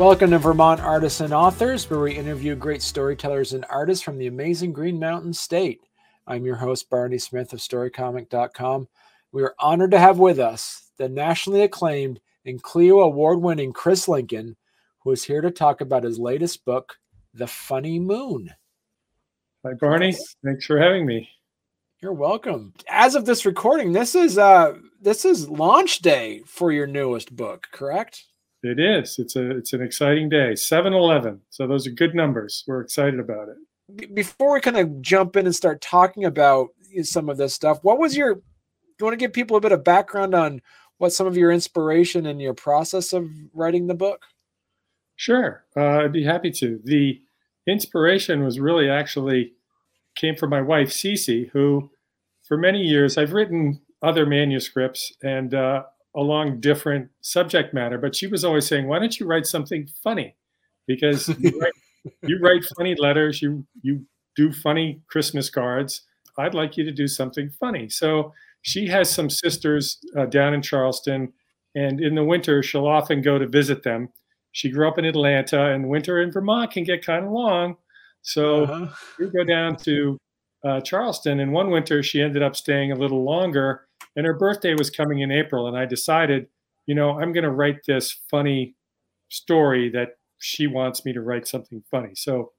Welcome to Vermont Artists and Authors, where we interview great storytellers and artists from the amazing Green Mountain State. I'm your host, Barney Smith of StoryComic.com. We are honored to have with us the nationally acclaimed and Clio award winning Chris Lincoln, who is here to talk about his latest book, The Funny Moon. Hi, Barney. Thanks for having me. You're welcome. As of this recording, this is uh this is launch day for your newest book, correct? It is. It's a it's an exciting day. 7-Eleven. So those are good numbers. We're excited about it. Before we kind of jump in and start talking about some of this stuff, what was your you want to give people a bit of background on what some of your inspiration and your process of writing the book? Sure. Uh, I'd be happy to. The inspiration was really actually came from my wife, Cece, who for many years I've written other manuscripts and uh, along different subject matter, but she was always saying, "Why don't you write something funny?" Because you, write, you write funny letters, you you do funny Christmas cards. I'd like you to do something funny. So she has some sisters uh, down in Charleston, and in the winter she'll often go to visit them. She grew up in Atlanta, and winter in Vermont can get kind of long. So uh-huh. we go down to uh, Charleston, and one winter she ended up staying a little longer and her birthday was coming in April. And I decided, you know, I'm going to write this funny story that she wants me to write something funny. So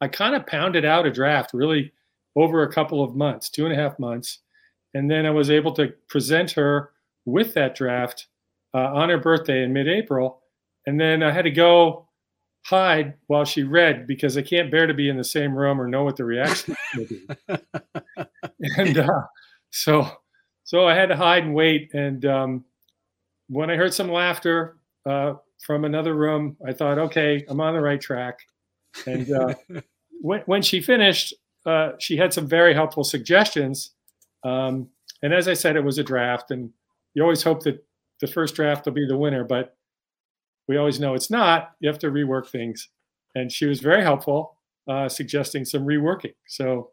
I kind of pounded out a draft really over a couple of months, two and a half months. And then I was able to present her with that draft uh, on her birthday in mid April. And then I had to go hide while she read because I can't bear to be in the same room or know what the reaction would be. and uh, so so I had to hide and wait. And um, when I heard some laughter uh, from another room, I thought, okay, I'm on the right track. And uh, when, when, she finished, uh, she had some very helpful suggestions. Um, and as I said, it was a draft, and you always hope that the first draft will be the winner, but we always know it's not. You have to rework things. And she was very helpful, uh, suggesting some reworking. So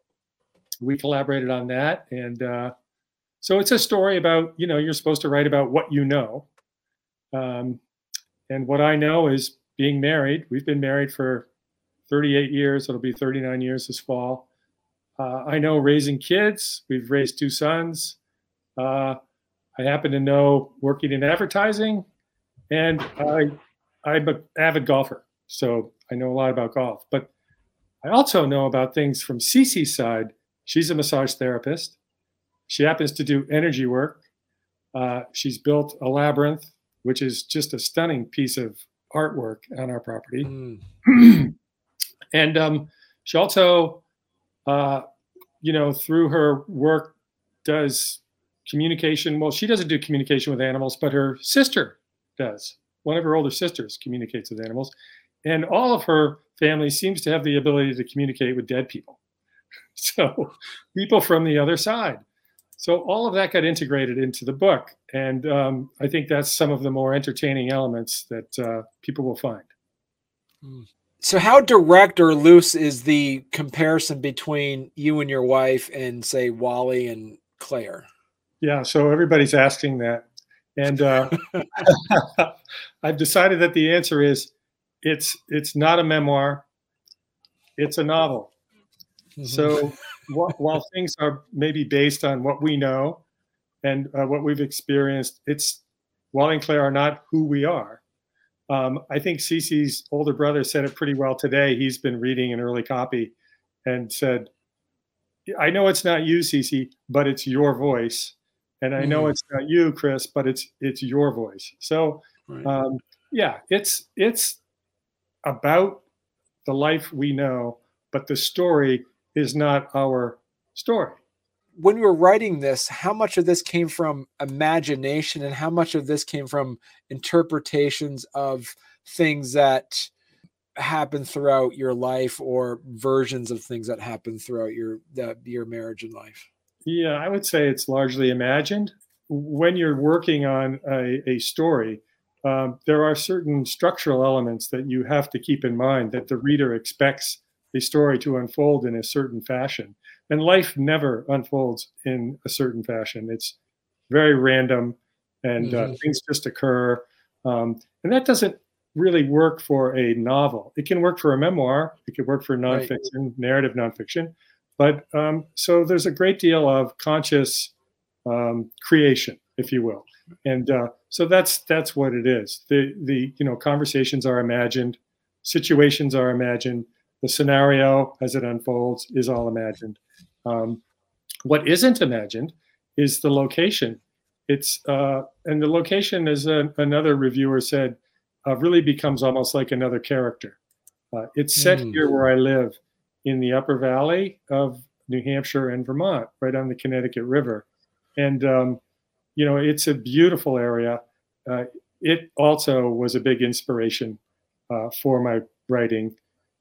we collaborated on that, and uh, so it's a story about, you know, you're supposed to write about what you know. Um, and what I know is being married. We've been married for 38 years. It'll be 39 years this fall. Uh, I know raising kids. We've raised two sons. Uh, I happen to know working in advertising, and I, I'm an avid golfer, so I know a lot about golf. But I also know about things from Cece's side. She's a massage therapist. She happens to do energy work. Uh, she's built a labyrinth, which is just a stunning piece of artwork on our property. Mm. and um, she also, uh, you know, through her work, does communication. Well, she doesn't do communication with animals, but her sister does. One of her older sisters communicates with animals. And all of her family seems to have the ability to communicate with dead people. So, people from the other side. So all of that got integrated into the book, and um, I think that's some of the more entertaining elements that uh, people will find. Hmm. So, how direct or loose is the comparison between you and your wife and, say, Wally and Claire? Yeah, so everybody's asking that, and uh, I've decided that the answer is it's it's not a memoir, it's a novel. Mm-hmm. So while things are maybe based on what we know and uh, what we've experienced, it's Wally and Claire are not who we are. Um, I think Cece's older brother said it pretty well today. He's been reading an early copy and said, I know it's not you, Cece, but it's your voice. And I know mm. it's not you, Chris, but it's it's your voice. So right. um, yeah, it's it's about the life we know, but the story is not our story. When you were writing this, how much of this came from imagination and how much of this came from interpretations of things that happen throughout your life or versions of things that happen throughout your the, your marriage and life? Yeah, I would say it's largely imagined. When you're working on a, a story, um, there are certain structural elements that you have to keep in mind that the reader expects a story to unfold in a certain fashion. And life never unfolds in a certain fashion. It's very random and uh, mm-hmm. uh, things just occur. Um, and that doesn't really work for a novel. It can work for a memoir. It could work for nonfiction, right. narrative nonfiction. But um, so there's a great deal of conscious um, creation, if you will, and uh, so that's that's what it is. The the you know conversations are imagined, situations are imagined, the scenario as it unfolds is all imagined. Um, what isn't imagined is the location. It's uh, and the location, as a, another reviewer said, uh, really becomes almost like another character. Uh, it's set mm. here where I live in the upper valley of New Hampshire and Vermont, right on the Connecticut River. And, um, you know, it's a beautiful area. Uh, it also was a big inspiration uh, for my writing.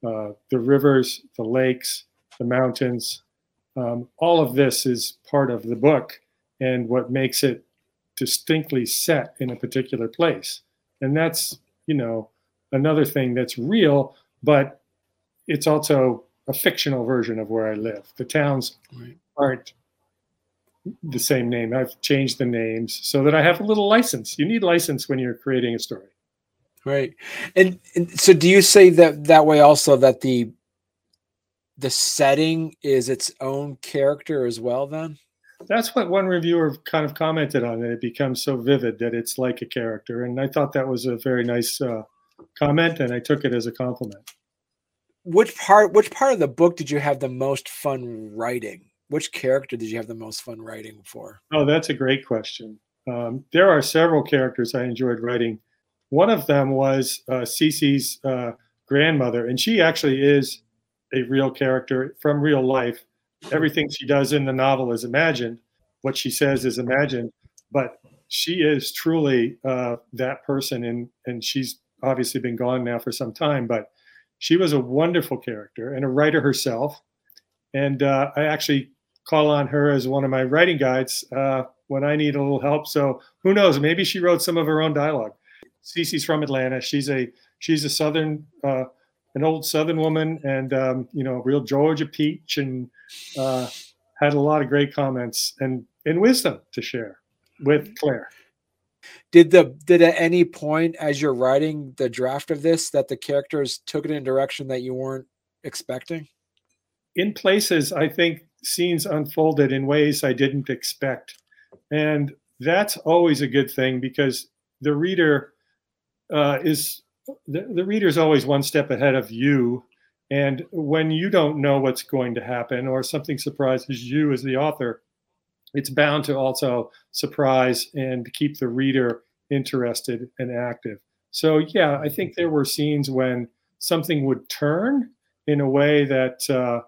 Uh, the rivers, the lakes, the mountains, um, all of this is part of the book and what makes it distinctly set in a particular place. And that's, you know, another thing that's real, but it's also a fictional version of where I live. The towns right. aren't the same name. I've changed the names so that I have a little license. You need license when you're creating a story. Right. And, and so do you say that that way also that the the setting is its own character as well then? That's what one reviewer kind of commented on it becomes so vivid that it's like a character and I thought that was a very nice uh, comment and I took it as a compliment which part which part of the book did you have the most fun writing which character did you have the most fun writing for oh that's a great question um, there are several characters i enjoyed writing one of them was uh, Cece's uh, grandmother and she actually is a real character from real life everything she does in the novel is imagined what she says is imagined but she is truly uh, that person and and she's obviously been gone now for some time but she was a wonderful character and a writer herself. And uh, I actually call on her as one of my writing guides uh, when I need a little help. So who knows? Maybe she wrote some of her own dialogue. Cece's from Atlanta. She's a she's a southern uh, an old southern woman and um, you know real Georgia peach and uh, had a lot of great comments and and wisdom to share with Claire. Did the did at any point as you're writing the draft of this that the characters took it in a direction that you weren't expecting? In places i think scenes unfolded in ways i didn't expect. And that's always a good thing because the reader uh, is the, the reader is always one step ahead of you and when you don't know what's going to happen or something surprises you as the author it's bound to also surprise and keep the reader interested and active. So, yeah, I think there were scenes when something would turn in a way that, uh,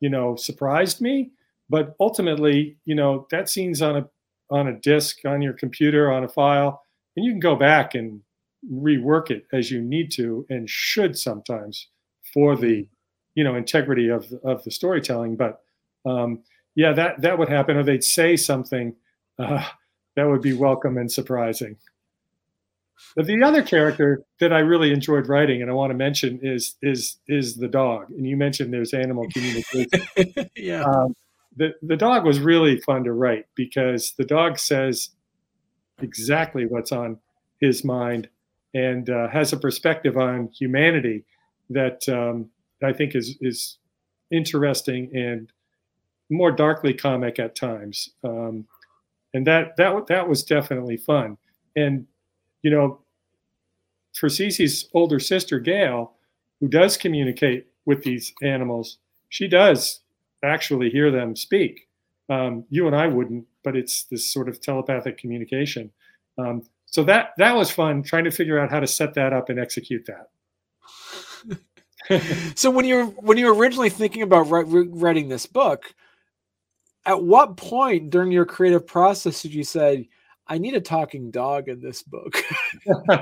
you know, surprised me. But ultimately, you know, that scene's on a on a disk on your computer on a file, and you can go back and rework it as you need to and should sometimes for the, you know, integrity of of the storytelling. But um, yeah, that that would happen, or they'd say something uh, that would be welcome and surprising. But the other character that I really enjoyed writing, and I want to mention, is is is the dog. And you mentioned there's animal communication. yeah. Um, the the dog was really fun to write because the dog says exactly what's on his mind and uh, has a perspective on humanity that um, I think is is interesting and more darkly comic at times, um, and that that that was definitely fun. And you know, for Cece's older sister Gail, who does communicate with these animals, she does actually hear them speak. Um, you and I wouldn't, but it's this sort of telepathic communication. Um, so that that was fun trying to figure out how to set that up and execute that. so when you're when you're originally thinking about writing this book, at what point during your creative process did you say, I need a talking dog in this book?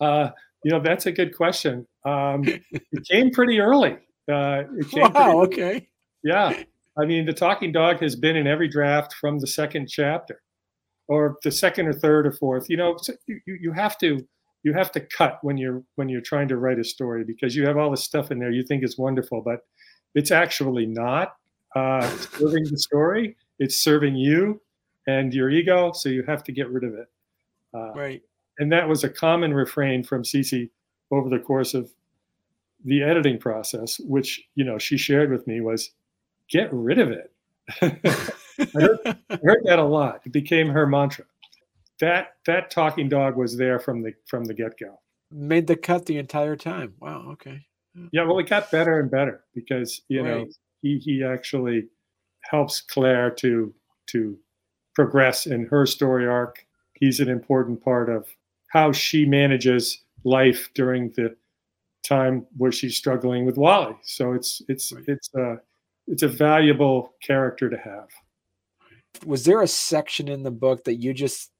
uh, you know, that's a good question. Um, it came pretty early. Uh, it came wow, okay. Yeah. I mean, the talking dog has been in every draft from the second chapter or the second or third or fourth. You know, you, you have to you have to cut when you're when you're trying to write a story because you have all this stuff in there you think is wonderful, but it's actually not uh, serving the story. It's serving you and your ego, so you have to get rid of it. Uh, right. and that was a common refrain from Cece over the course of the editing process, which you know she shared with me was, "Get rid of it." I, heard, I heard that a lot. It became her mantra. That that talking dog was there from the from the get go. Made the cut the entire time. Wow. Okay. Yeah. Well, it got better and better because you right. know he he actually helps Claire to to progress in her story arc. He's an important part of how she manages life during the time where she's struggling with Wally. So it's it's right. it's a it's a valuable character to have. Was there a section in the book that you just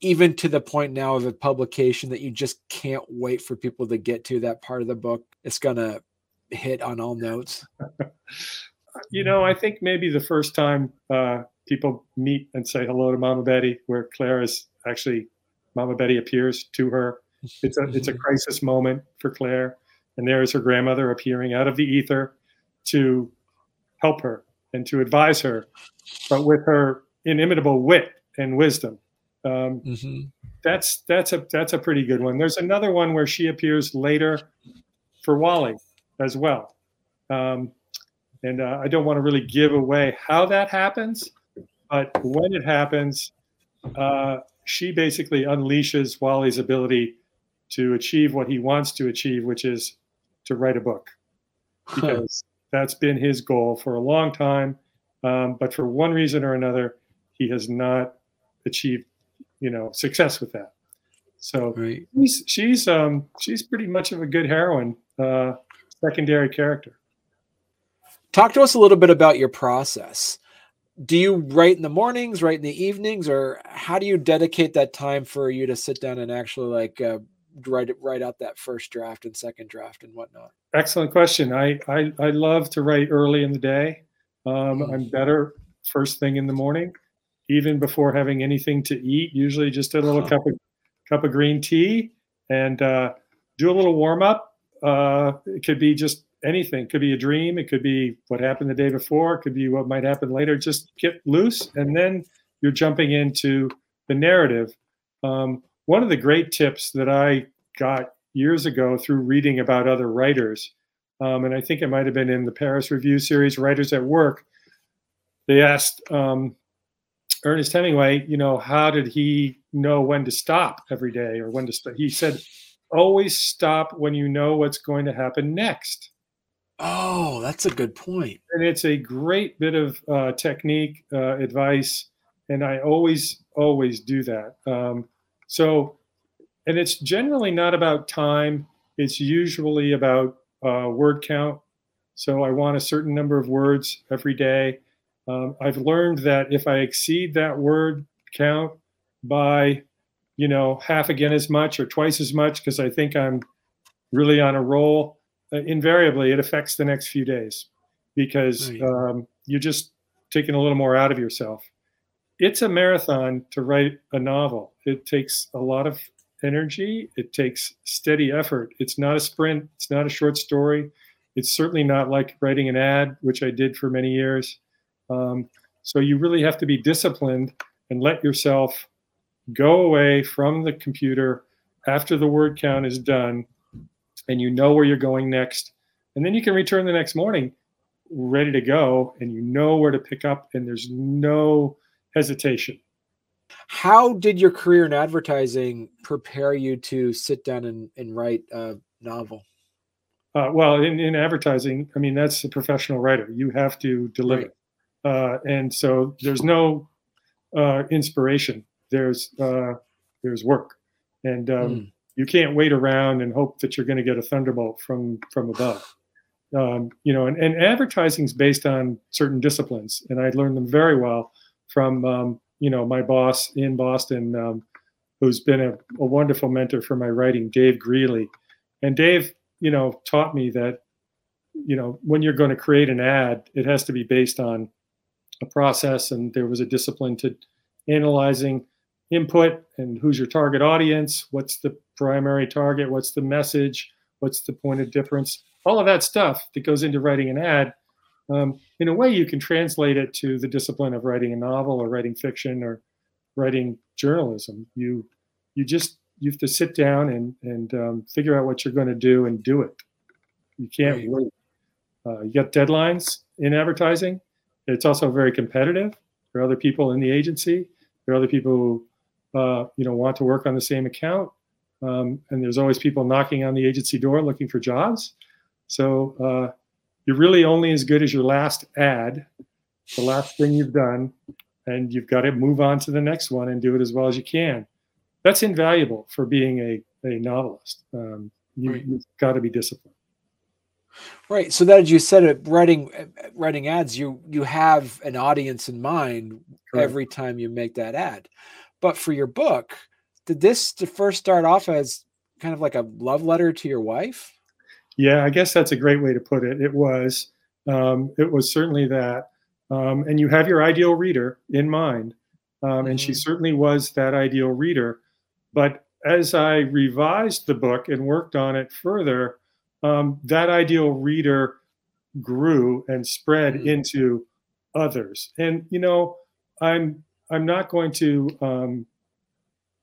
even to the point now of a publication that you just can't wait for people to get to that part of the book? It's gonna hit on all notes. you know, I think maybe the first time uh, people meet and say hello to Mama Betty, where Claire is actually Mama Betty appears to her. It's a it's a crisis moment for Claire, and there is her grandmother appearing out of the ether to help her and to advise her, but with her inimitable wit and wisdom. Um, mm-hmm. That's that's a that's a pretty good one. There's another one where she appears later for Wally as well. Um, and uh, I don't want to really give away how that happens, but when it happens, uh, she basically unleashes Wally's ability to achieve what he wants to achieve, which is to write a book, because. That's been his goal for a long time. Um, but for one reason or another, he has not achieved, you know, success with that. So right. she's she's um, she's pretty much of a good heroine, uh, secondary character. Talk to us a little bit about your process. Do you write in the mornings, write in the evenings, or how do you dedicate that time for you to sit down and actually like uh, write write out that first draft and second draft and whatnot? Excellent question. I I, I love to write early in the day. Um, mm. I'm better first thing in the morning, even before having anything to eat. Usually, just a little cup of cup of green tea and uh, do a little warm up. Uh, it could be just anything. It could be a dream. It could be what happened the day before. It could be what might happen later. Just get loose, and then you're jumping into the narrative. Um, one of the great tips that I got years ago through reading about other writers, um, and I think it might have been in the Paris Review series, Writers at Work. They asked um, Ernest Hemingway, you know, how did he know when to stop every day or when to stop? He said, always stop when you know what's going to happen next. Oh, that's a good point. And it's a great bit of uh, technique, uh, advice, and I always, always do that. Um, so, and it's generally not about time. It's usually about uh, word count. So I want a certain number of words every day. Um, I've learned that if I exceed that word count by, you know, half again as much or twice as much, because I think I'm really on a roll, uh, invariably it affects the next few days because um, you're just taking a little more out of yourself. It's a marathon to write a novel. It takes a lot of energy. It takes steady effort. It's not a sprint. It's not a short story. It's certainly not like writing an ad, which I did for many years. Um, so you really have to be disciplined and let yourself go away from the computer after the word count is done and you know where you're going next. And then you can return the next morning ready to go and you know where to pick up and there's no hesitation. How did your career in advertising prepare you to sit down and, and write a novel? Uh, well, in, in advertising, I mean, that's a professional writer. You have to deliver. Right. Uh, and so there's no uh, inspiration. There's uh, there's work. And um, mm you can't wait around and hope that you're going to get a thunderbolt from from above. Um, you know, and, and advertising is based on certain disciplines, and I learned them very well from um, you know my boss in Boston, um, who's been a, a, wonderful mentor for my writing, Dave Greeley, and Dave, you know, taught me that you know when you're going to create an ad, it has to be based on a process, and there was a discipline to analyzing input and who's your target audience, what's the primary target, what's the message, what's the point of difference, all of that stuff that goes into writing an ad. Um, in a way, you can translate it to the discipline of writing a novel or writing fiction or writing journalism. You you just you have to sit down and and um, figure out what you're going to do and do it. You can't right. wait. Uh, you got deadlines in advertising. It's also very competitive. There are other people in the agency. There are other people who uh, you know want to work on the same account, um, and there's always people knocking on the agency door looking for jobs. So uh, you're really only as good as your last ad, the last thing you've done, and you've got to move on to the next one and do it as well as you can. That's invaluable for being a, a novelist. Um, you, right. You've got to be disciplined. Right. So that as you said it, writing writing ads, you you have an audience in mind every time you make that ad. But for your book, did this to first start off as kind of like a love letter to your wife? Yeah, I guess that's a great way to put it. It was. Um, it was certainly that. Um, and you have your ideal reader in mind. Um, mm-hmm. And she mm-hmm. certainly was that ideal reader. But as I revised the book and worked on it further, um, that ideal reader grew and spread mm-hmm. into others. And you know, I'm I'm not going to. Um,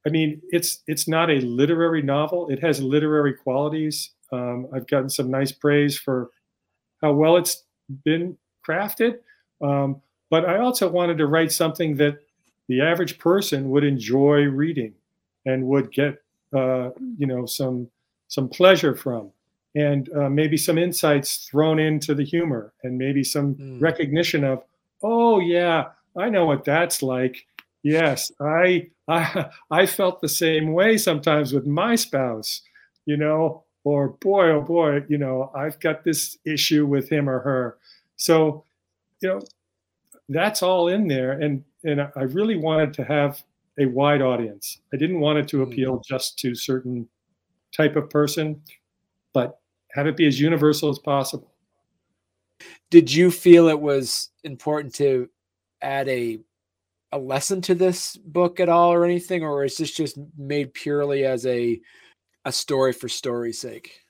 I mean, it's it's not a literary novel. It has literary qualities. Um, I've gotten some nice praise for how well it's been crafted. Um, but I also wanted to write something that the average person would enjoy reading and would get, uh, you know, some some pleasure from, and uh, maybe some insights thrown into the humor, and maybe some mm. recognition of, oh yeah, I know what that's like. Yes, I I I felt the same way sometimes with my spouse, you know, or boy oh boy, you know, I've got this issue with him or her. So, you know, that's all in there and and I really wanted to have a wide audience. I didn't want it to hmm. appeal just to certain type of person, but have it be as universal as possible. Did you feel it was important to add a a lesson to this book at all or anything or is this just made purely as a a story for story's sake.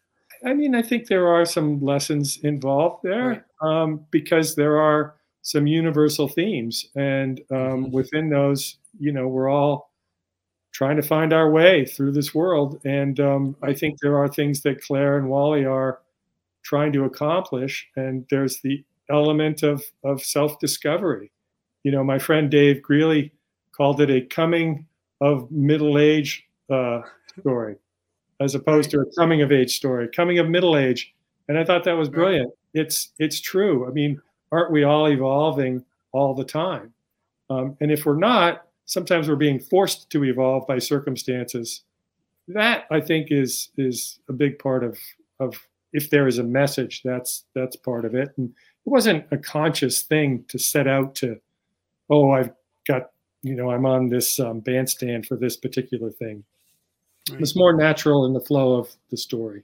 I mean i think there are some lessons involved there right. um, because there are some universal themes and um, mm-hmm. within those you know we're all trying to find our way through this world. And um, i think there are things that claire and wally are trying to accomplish and there's the element of of self-discovery. You know, my friend Dave Greeley called it a coming of middle age uh, story, as opposed to a coming of age story, coming of middle age. And I thought that was brilliant. It's it's true. I mean, aren't we all evolving all the time? Um, and if we're not, sometimes we're being forced to evolve by circumstances. That I think is is a big part of of if there is a message, that's that's part of it. And it wasn't a conscious thing to set out to oh, I've got, you know, I'm on this um, bandstand for this particular thing. Right. It's more natural in the flow of the story.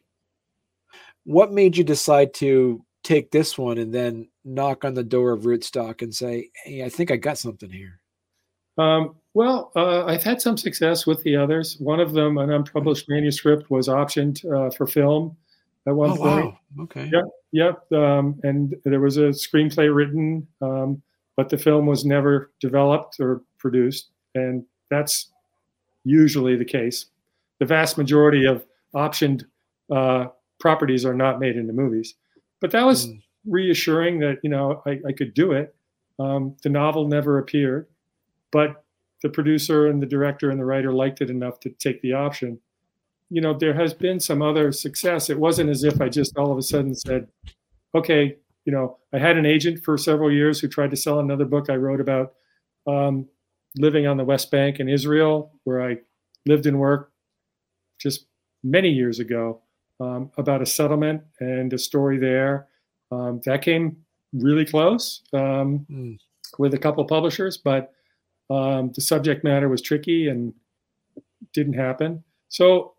What made you decide to take this one and then knock on the door of Rootstock and say, hey, I think I got something here? Um, well, uh, I've had some success with the others. One of them, an unpublished manuscript, was optioned uh, for film at one oh, point. Wow. Okay. Yep. Yep. Um, and there was a screenplay written. Um, but the film was never developed or produced, and that's usually the case. The vast majority of optioned uh, properties are not made into movies, but that was mm. reassuring that you know I, I could do it. Um, the novel never appeared, but the producer and the director and the writer liked it enough to take the option. You know, there has been some other success. It wasn't as if I just all of a sudden said, okay, you know, I had an agent for several years who tried to sell another book I wrote about um, living on the West Bank in Israel, where I lived and worked just many years ago, um, about a settlement and a story there. Um, that came really close mm. with a couple publishers, but um, the subject matter was tricky and didn't happen. So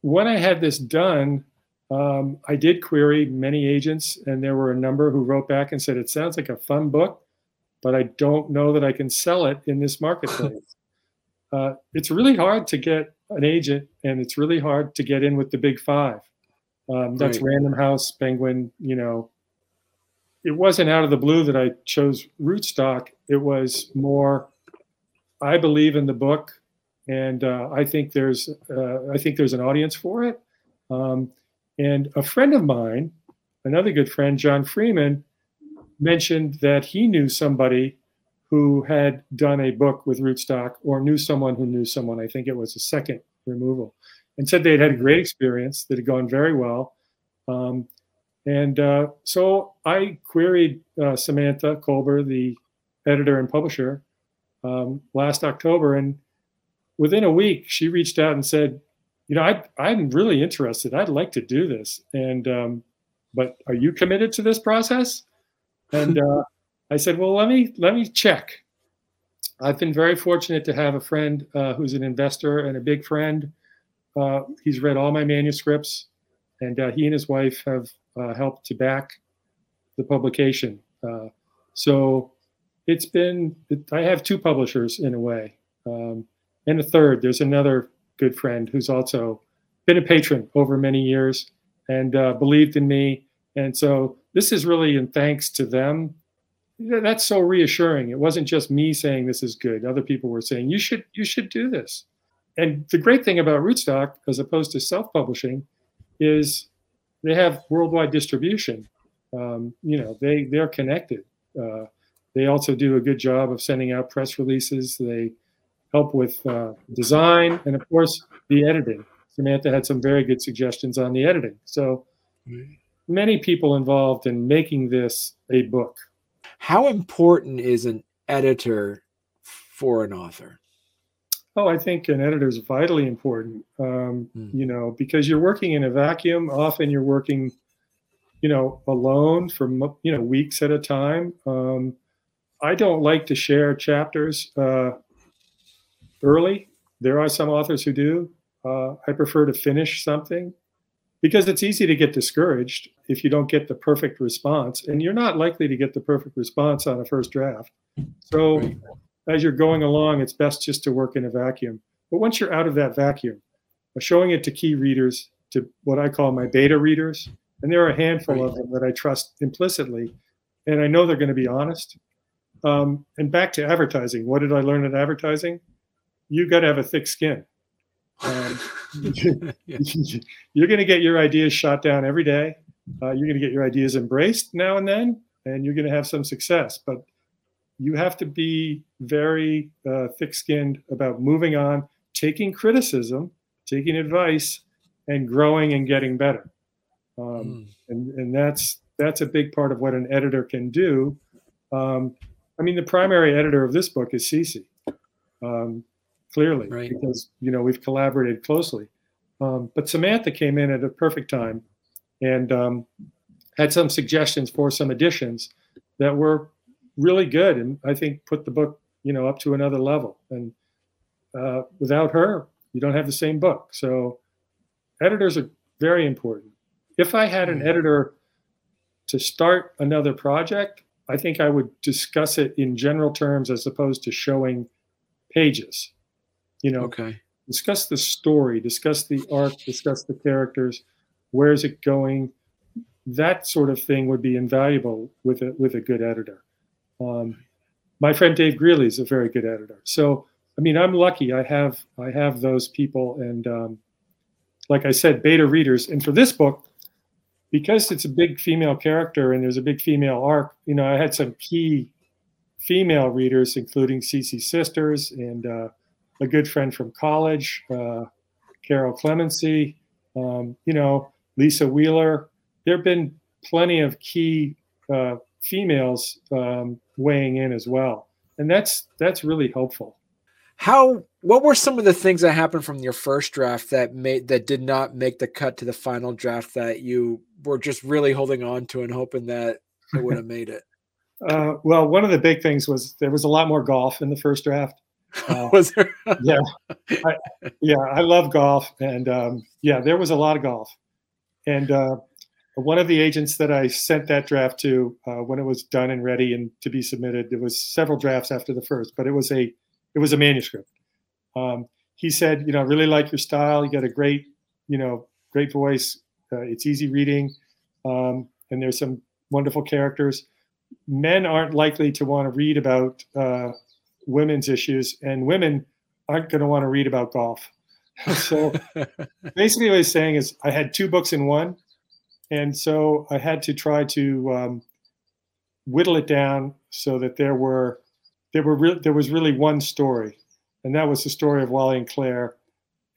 when I had this done, um, I did query many agents, and there were a number who wrote back and said, It sounds like a fun book, but I don't know that I can sell it in this marketplace. uh, it's really hard to get an agent, and it's really hard to get in with the big five. Um, that's right. Random House, Penguin, you know. It wasn't out of the blue that I chose Rootstock. It was more, I believe in the book. and uh, I think there's uh, I think there's an audience for it. Um, and a friend of mine, another good friend, John Freeman, mentioned that he knew somebody who had done a book with rootstock or knew someone who knew someone. I think it was a second removal, and said they had had a great experience that had gone very well. Um, and uh, so I queried uh, Samantha Kolber, the editor and publisher, um, last October, and within a week she reached out and said, "You know, I, I'm really interested. I'd like to do this, and um, but are you committed to this process?" And uh, I said, "Well, let me let me check." I've been very fortunate to have a friend uh, who's an investor and a big friend. Uh, he's read all my manuscripts, and uh, he and his wife have uh, helped to back the publication. Uh, so it's been, I have two publishers in a way. Um, and a third, there's another good friend who's also been a patron over many years and uh, believed in me. And so this is really in thanks to them. That's so reassuring. It wasn't just me saying this is good. Other people were saying you should you should do this. And the great thing about Rootstock, as opposed to self-publishing, is they have worldwide distribution. Um, you know, they they're connected. Uh, they also do a good job of sending out press releases. They help with uh, design and, of course, the editing. Samantha had some very good suggestions on the editing. So many people involved in making this a book. How important is an editor for an author? Oh, I think an editor is vitally important. Um, mm. You know, because you're working in a vacuum. Often you're working, you know, alone for you know weeks at a time. Um, I don't like to share chapters uh, early. There are some authors who do. Uh, I prefer to finish something because it's easy to get discouraged if you don't get the perfect response, and you're not likely to get the perfect response on a first draft. So. Right as you're going along, it's best just to work in a vacuum. But once you're out of that vacuum, showing it to key readers, to what I call my beta readers, and there are a handful right. of them that I trust implicitly, and I know they're going to be honest. Um, and back to advertising. What did I learn at advertising? You got to have a thick skin. Um, you're going to get your ideas shot down every day. Uh, you're going to get your ideas embraced now and then, and you're going to have some success. But you have to be very uh, thick-skinned about moving on, taking criticism, taking advice, and growing and getting better. Um, mm. and, and that's that's a big part of what an editor can do. Um, I mean, the primary editor of this book is Cece, um, clearly, right. because you know we've collaborated closely. Um, but Samantha came in at a perfect time and um, had some suggestions for some additions that were really good, and I think put the book, you know, up to another level. And uh, without her, you don't have the same book. So editors are very important. If I had an mm-hmm. editor to start another project, I think I would discuss it in general terms as opposed to showing pages. You know, okay. discuss the story, discuss the arc, discuss the characters, where is it going? That sort of thing would be invaluable with a with a good editor. Um, my friend Dave Greeley is a very good editor. So, I mean, I'm lucky. I have I have those people, and um, like I said, beta readers. And for this book, because it's a big female character and there's a big female arc, you know, I had some key female readers, including Cece Sisters and uh, a good friend from college, uh, Carol Clemency, um, you know, Lisa Wheeler. There have been plenty of key uh, females um, weighing in as well, and that's that's really helpful. How? What were some of the things that happened from your first draft that made that did not make the cut to the final draft that you were just really holding on to and hoping that it would have made it? Uh, well, one of the big things was there was a lot more golf in the first draft. Uh, was there? yeah, I, yeah, I love golf, and um, yeah, there was a lot of golf, and uh, one of the agents that I sent that draft to uh, when it was done and ready and to be submitted, there was several drafts after the first, but it was a it was a manuscript. Um, he said, you know, I really like your style. You got a great, you know, great voice. Uh, it's easy reading, um, and there's some wonderful characters. Men aren't likely to want to read about uh, women's issues, and women aren't going to want to read about golf. so basically, what he's saying is, I had two books in one, and so I had to try to um, whittle it down so that there were there were re- there was really one story, and that was the story of Wally and Claire,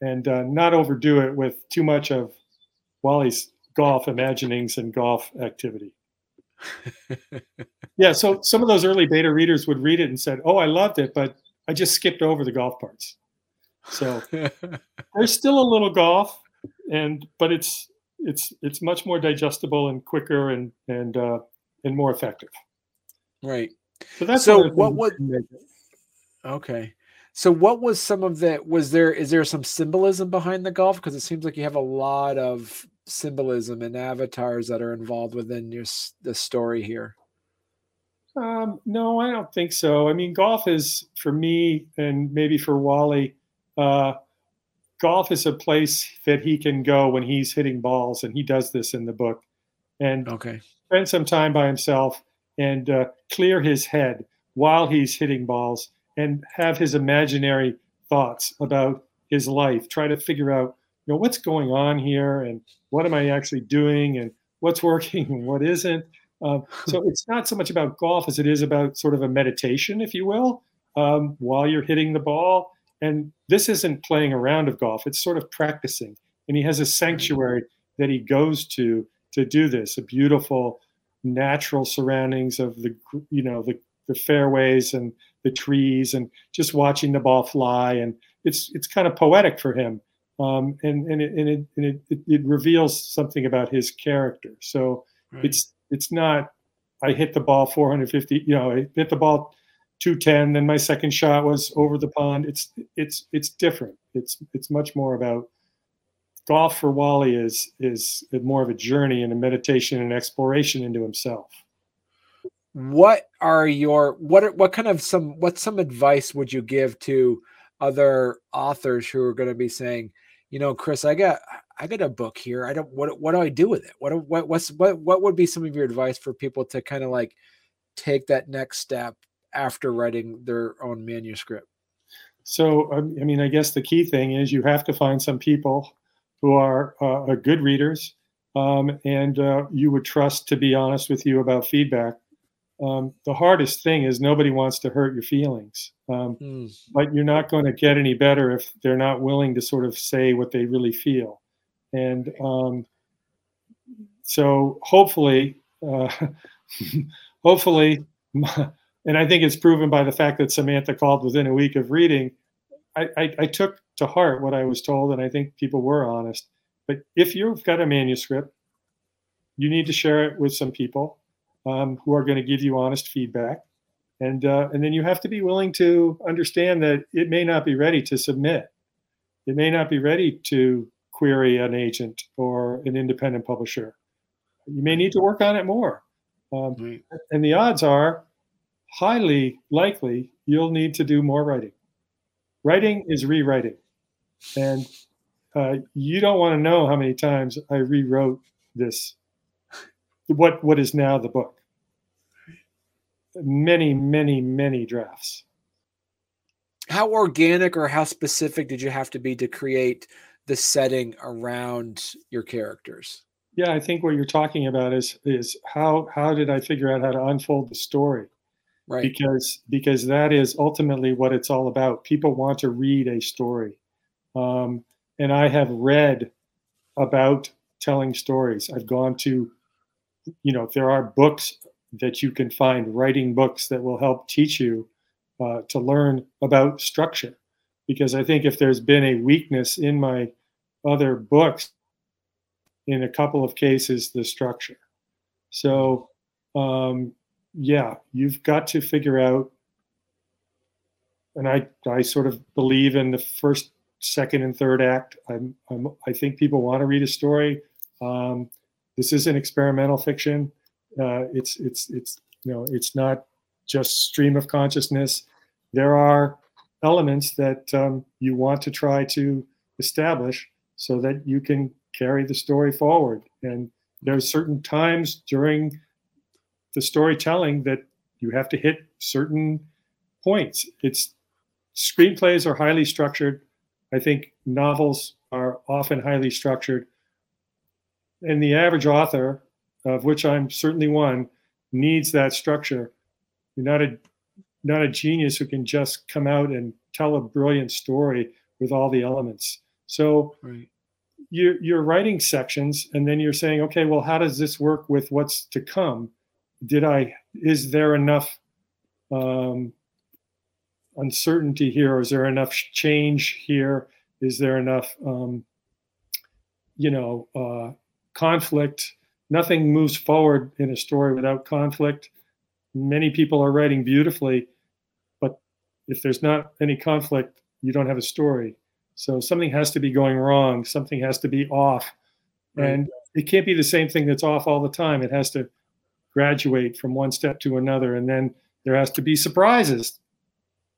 and uh, not overdo it with too much of Wally's golf imaginings and golf activity. yeah, so some of those early beta readers would read it and said, "Oh, I loved it, but I just skipped over the golf parts." So there's still a little golf, and but it's it's it's much more digestible and quicker and and uh, and more effective. Right. So that's so what okay. So what was some of the was there is there some symbolism behind the golf because it seems like you have a lot of symbolism and avatars that are involved within your the story here. Um, no, I don't think so. I mean, golf is for me and maybe for Wally. Uh, golf is a place that he can go when he's hitting balls, and he does this in the book. And okay, spend some time by himself and uh, clear his head while he's hitting balls and have his imaginary thoughts about his life. Try to figure out, you know, what's going on here and what am I actually doing and what's working and what isn't. Um, so it's not so much about golf as it is about sort of a meditation, if you will, um, while you're hitting the ball. And this isn't playing a round of golf; it's sort of practicing. And he has a sanctuary that he goes to to do this. A beautiful natural surroundings of the you know the the fairways and the trees and just watching the ball fly and it's it's kind of poetic for him um, and and, it, and, it, and it, it, it, reveals something about his character so right. it's it's not I hit the ball 450 you know I hit the ball 210 then my second shot was over the pond it's it's it's different it's it's much more about golf for Wally is is more of a journey and a meditation and exploration into himself. What are your what are, what kind of some what some advice would you give to other authors who are going to be saying, you know, Chris, I got I got a book here. I don't what what do I do with it? What what what's what what would be some of your advice for people to kind of like take that next step after writing their own manuscript? So, um, I mean, I guess the key thing is you have to find some people who are uh, good readers um, and uh, you would trust to be honest with you about feedback. Um, the hardest thing is nobody wants to hurt your feelings, um, mm. but you're not going to get any better if they're not willing to sort of say what they really feel. And um, so hopefully, uh, hopefully, and I think it's proven by the fact that Samantha called within a week of reading. I, I, I took to heart what I was told, and I think people were honest. But if you've got a manuscript, you need to share it with some people um, who are going to give you honest feedback, and uh, and then you have to be willing to understand that it may not be ready to submit. It may not be ready to query an agent or an independent publisher. You may need to work on it more, um, and the odds are highly likely you'll need to do more writing. Writing is rewriting. And uh, you don't want to know how many times I rewrote this, what what is now the book. Many, many, many drafts. How organic or how specific did you have to be to create the setting around your characters? Yeah, I think what you're talking about is is how how did I figure out how to unfold the story? Right. Because because that is ultimately what it's all about. People want to read a story. Um, and I have read about telling stories. I've gone to, you know, there are books that you can find, writing books that will help teach you uh, to learn about structure. Because I think if there's been a weakness in my other books, in a couple of cases, the structure. So, um, yeah, you've got to figure out. And I, I sort of believe in the first second and third act. I'm, I'm, i think people want to read a story. Um, this is an experimental fiction. Uh, it's it's it's you know it's not just stream of consciousness. There are elements that um, you want to try to establish so that you can carry the story forward. And there's certain times during the storytelling that you have to hit certain points. It's screenplays are highly structured. I think novels are often highly structured. And the average author, of which I'm certainly one, needs that structure. You're not a not a genius who can just come out and tell a brilliant story with all the elements. So right. you're, you're writing sections and then you're saying, okay, well, how does this work with what's to come? Did I, is there enough um, uncertainty here? Or is there enough change here? Is there enough, um, you know, uh, conflict? Nothing moves forward in a story without conflict. Many people are writing beautifully, but if there's not any conflict, you don't have a story. So something has to be going wrong. Something has to be off. Right. And it can't be the same thing that's off all the time. It has to graduate from one step to another. And then there has to be surprises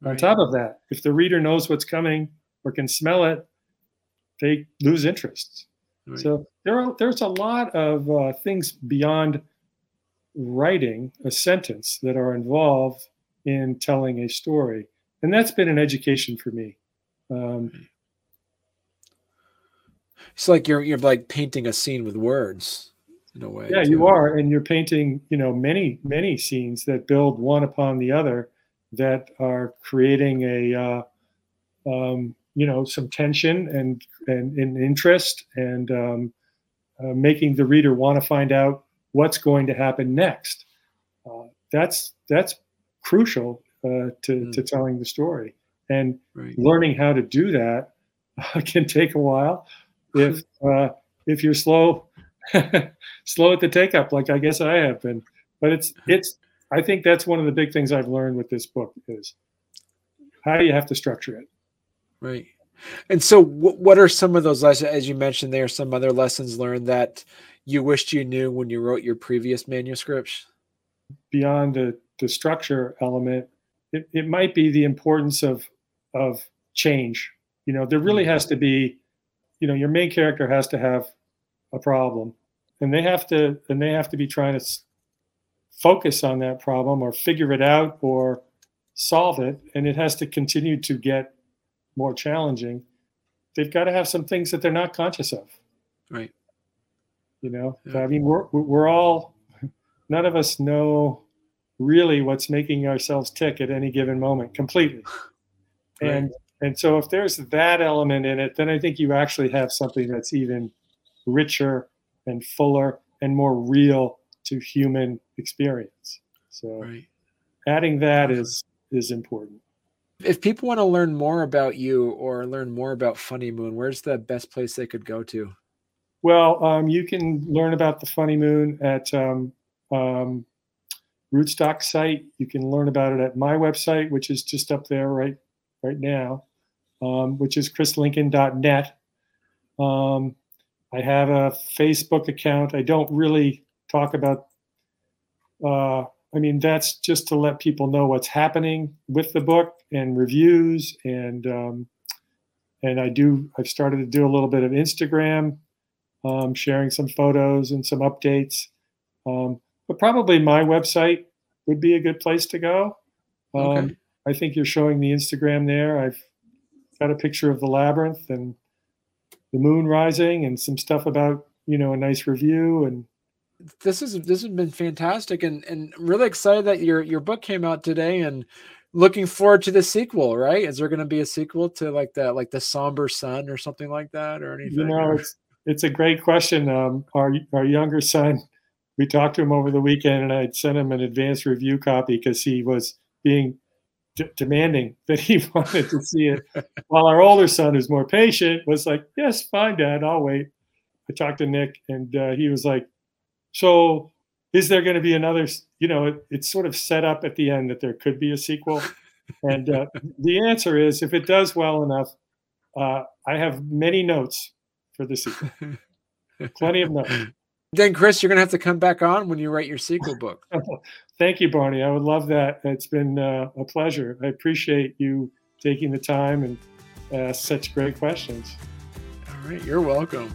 right. on top of that. If the reader knows what's coming or can smell it, they lose interest. Right. So there are, there's a lot of uh, things beyond writing a sentence that are involved in telling a story. And that's been an education for me. Um, it's like you're you're like painting a scene with words in a way. Yeah, too. you are, and you're painting you know many many scenes that build one upon the other that are creating a uh, um, you know some tension and and, and interest and um, uh, making the reader want to find out what's going to happen next. Uh, that's that's crucial uh, to, mm. to telling the story and right. learning how to do that can take a while if uh, if you're slow slow at the take up like i guess i have been but it's it's i think that's one of the big things i've learned with this book is how do you have to structure it right. And so what what are some of those lessons as you mentioned there some other lessons learned that you wished you knew when you wrote your previous manuscripts? Beyond the, the structure element it, it might be the importance of of change. You know there really has to be you know your main character has to have a problem and they have to and they have to be trying to focus on that problem or figure it out or solve it and it has to continue to get more challenging they've got to have some things that they're not conscious of right you know yeah. i mean we're we're all none of us know really what's making ourselves tick at any given moment completely. Right. And and so if there's that element in it, then I think you actually have something that's even richer and fuller and more real to human experience. So right. adding that is is important. If people want to learn more about you or learn more about Funny Moon, where's the best place they could go to? Well, um, you can learn about the Funny Moon at um, um, rootstock site. You can learn about it at my website, which is just up there right right now, um, which is chrislincoln.net. Um, I have a Facebook account. I don't really talk about. Uh, I mean, that's just to let people know what's happening with the book and reviews and um, and I do. I've started to do a little bit of Instagram, um, sharing some photos and some updates. Um, but probably my website would be a good place to go. Um, okay. I think you're showing the Instagram there. I've got a picture of the labyrinth and the moon rising and some stuff about you know a nice review and this is this has been fantastic and and really excited that your your book came out today and looking forward to the sequel right is there going to be a sequel to like that like the somber sun or something like that or anything you know it's it's a great question um our our younger son we talked to him over the weekend, and I sent him an advanced review copy because he was being d- demanding that he wanted to see it. While our older son, who's more patient, was like, "Yes, fine, Dad, I'll wait." I talked to Nick, and uh, he was like, "So, is there going to be another?" You know, it, it's sort of set up at the end that there could be a sequel, and uh, the answer is, if it does well enough, uh, I have many notes for the sequel. Plenty of notes. Then, Chris, you're going to have to come back on when you write your sequel book. Thank you, Barney. I would love that. It's been uh, a pleasure. I appreciate you taking the time and ask such great questions. All right. You're welcome.